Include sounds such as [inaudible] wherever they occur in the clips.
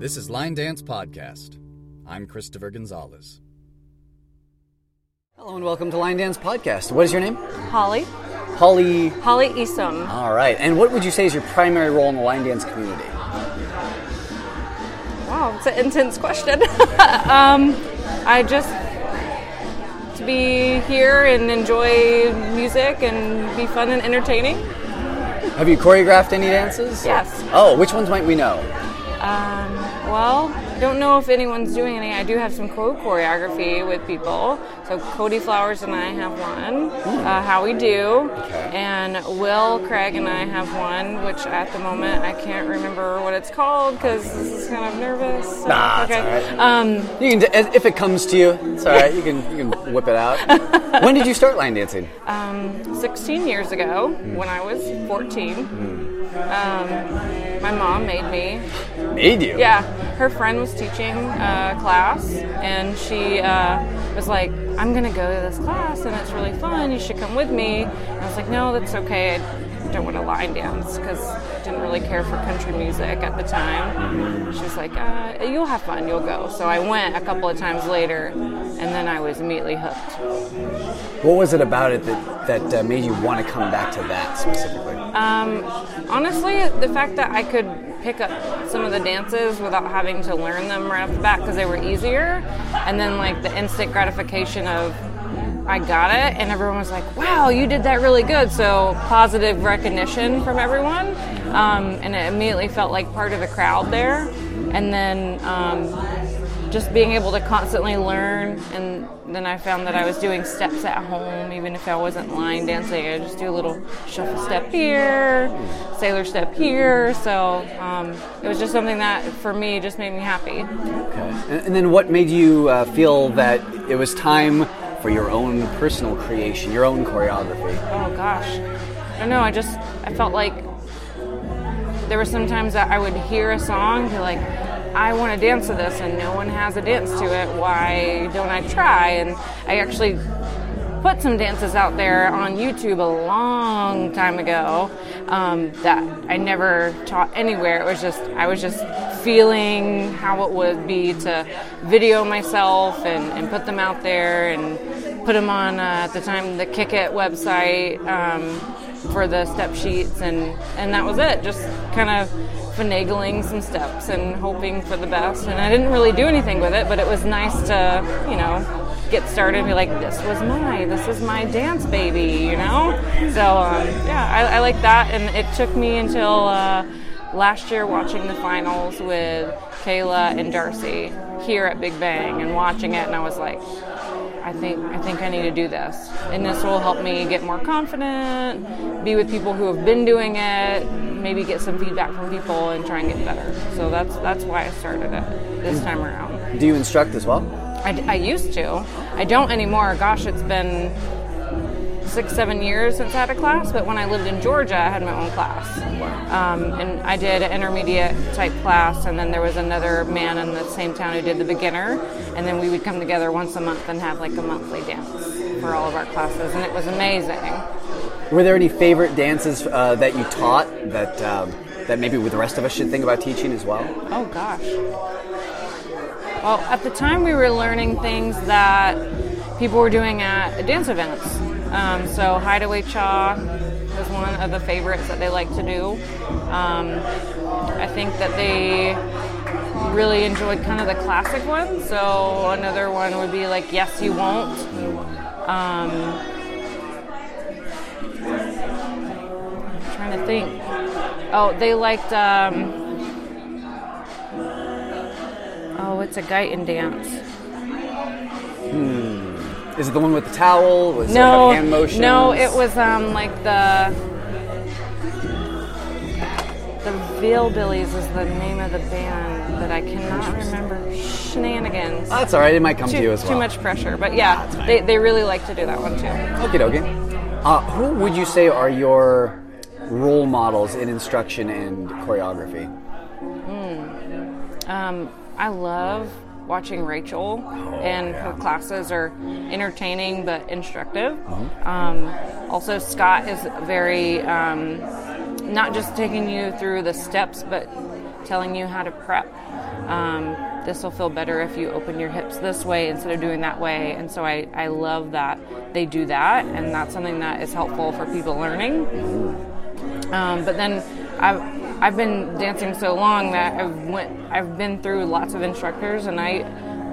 This is Line Dance Podcast. I'm Christopher Gonzalez. Hello and welcome to Line Dance Podcast. What is your name? Holly. Holly. Holly Easom. All right. And what would you say is your primary role in the line dance community? Wow, it's an intense question. [laughs] um, I just to be here and enjoy music and be fun and entertaining. Have you choreographed any dances? Yes. Oh, which ones might we know? Um, well, I don't know if anyone's doing any. I do have some co choreography with people. So Cody Flowers and I have one. Uh, How We Do. Okay. And Will Craig and I have one, which at the moment I can't remember what it's called because this is kind of nervous. So, Nah, it's okay. all right. Um, You can, if it comes to you, it's all right. You can you can whip it out. [laughs] when did you start line dancing? um, 16 years ago, when I was 14, um, my mom made me. Made you? Yeah, her friend was teaching a class, and she uh, was like, "I'm gonna go to this class, and it's really fun. You should come with me." And I was like, "No, that's okay. I don't want to line dance because I didn't really care for country music at the time." She was like, uh, "You'll have fun. You'll go." So I went a couple of times later, and then I was immediately hooked. What was it about it that, that uh, made you want to come back to that specifically? Um, honestly, the fact that I could pick up some of the dances without having to learn them right off the bat because they were easier, and then like the instant gratification of I got it, and everyone was like, "Wow, you did that really good!" So positive recognition from everyone, um, and it immediately felt like part of the crowd there, and then. Um, just being able to constantly learn and then I found that I was doing steps at home even if I wasn't line dancing I just do a little shuffle step here sailor step here so um, it was just something that for me just made me happy Okay. And, and then what made you uh, feel that it was time for your own personal creation, your own choreography? oh gosh I don't know I just I felt like there were some times that I would hear a song be like I want to dance to this and no one has a dance to it why don't I try and I actually put some dances out there on YouTube a long time ago um, that I never taught anywhere. It was just I was just feeling how it would be to video myself and, and put them out there and put them on uh, at the time the Kick It website um, for the step sheets and and that was it. Just kind of finagling some steps and hoping for the best. And I didn't really do anything with it, but it was nice to you know get started and be like, this was my, this is my dance baby, you know? So, um, yeah, I, I like that. And it took me until uh, last year watching the finals with Kayla and Darcy here at Big Bang and watching it, and I was like, I think I think I need to do this, and this will help me get more confident, be with people who have been doing it, maybe get some feedback from people, and try and get better. So that's that's why I started it this mm. time around. Do you instruct as well? I, I used to. I don't anymore. Gosh, it's been six, seven years since I had a class. But when I lived in Georgia, I had my own class, um, and I did an intermediate type class. And then there was another man in the same town who did the beginner, and then we would come together once a month and have like a monthly dance for all of our classes, and it was amazing. Were there any favorite dances uh, that you taught that um, that maybe the rest of us should think about teaching as well? Oh gosh. Well, at the time we were learning things that people were doing at dance events. Um, so Hideaway Cha is one of the favorites that they like to do. Um, I think that they really enjoyed kind of the classic ones. So another one would be like Yes You Won't. Um, I'm trying to think. Oh, they liked. Um, oh, it's a Guyton dance. Is it the one with the towel? Was No, it hand motions? no, it was um like the the Veilbillies is the name of the band, but I cannot remember. Shenanigans. Oh, that's all right. It might come too, to you as well. too much pressure, but yeah, fine. they, they really like to do that one too. Okie dokie. Uh, who would you say are your role models in instruction and choreography? Um, I love watching Rachel, and her classes are entertaining but instructive. Um, also, Scott is very um, not just taking you through the steps, but telling you how to prep. Um, this will feel better if you open your hips this way instead of doing that way. And so I, I love that they do that, and that's something that is helpful for people learning. Um, but then I've, I've been dancing so long that I've went I've been through lots of instructors, and I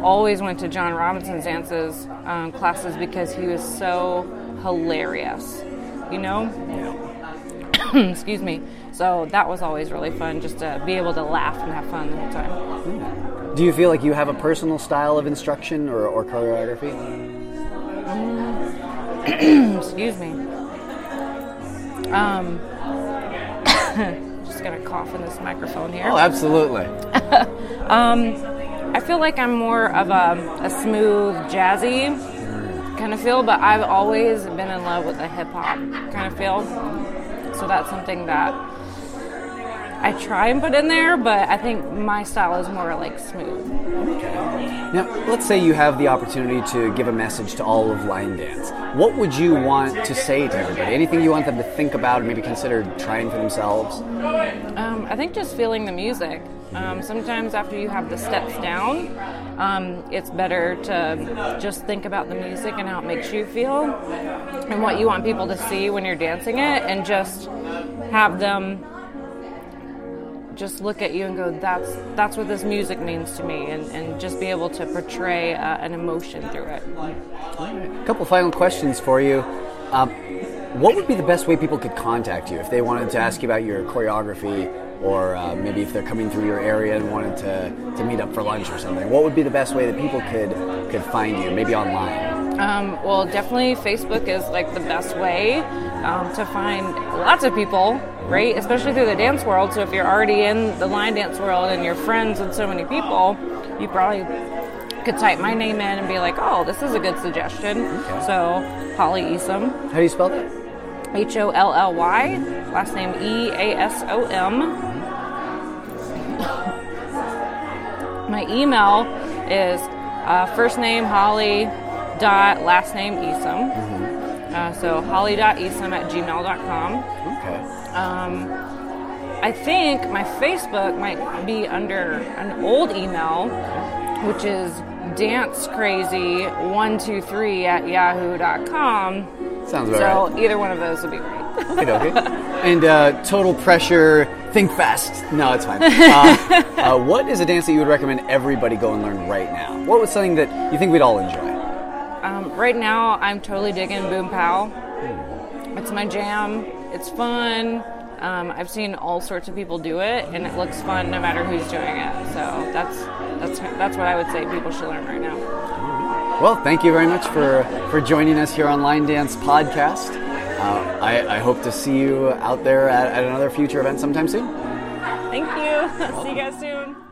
always went to John Robinson's dances um, classes because he was so hilarious. You know. Excuse me. So that was always really fun, just to be able to laugh and have fun the whole time. Do you feel like you have a personal style of instruction or, or choreography? Excuse me. Um, just gonna cough in this microphone here. Oh, absolutely. [laughs] Um, I feel like I'm more of a, a smooth, jazzy kind of feel, but I've always been in love with a hip hop kind of feel. So that's something that I try and put in there, but I think my style is more like smooth. Now, let's say you have the opportunity to give a message to all of line dance. What would you want to say to everybody? Anything you want them to think about or maybe consider trying for themselves? Um, I think just feeling the music. Um, sometimes after you have the steps down, um, it's better to just think about the music and how it makes you feel and what you want people to see when you're dancing it and just have them just look at you and go that's that's what this music means to me and, and just be able to portray uh, an emotion through it A couple final questions for you. Um, what would be the best way people could contact you if they wanted to ask you about your choreography or uh, maybe if they're coming through your area and wanted to, to meet up for lunch or something? What would be the best way that people could, could find you, maybe online? Um, well, definitely Facebook is like the best way um, to find lots of people, right? Especially through the dance world. So if you're already in the line dance world and you're friends with so many people, you probably could type my name in and be like, oh, this is a good suggestion. So Holly Easom, How do you spell that? H O L L Y, last name E A S O M. My email is uh, first name Holly dot last name Easom. Uh, so holly.easom at gmail.com. Okay. Um, I think my Facebook might be under an old email, which is dancecrazy123 at yahoo.com. Sounds about So either one of those would be great. Okay, okay. [laughs] And uh, total pressure, think fast. No, it's fine. [laughs] Uh, uh, what is a dance that you would recommend everybody go and learn right now? What was something that you think we'd all enjoy? Um, right now, I'm totally digging Boom Pow. It's my jam. It's fun. Um, I've seen all sorts of people do it, and it looks fun no matter who's doing it. So that's that's that's what I would say people should learn right now. Well, thank you very much for, for joining us here on Line Dance Podcast. Uh, I, I hope to see you out there at, at another future event sometime soon. Thank you. [laughs] See you guys soon.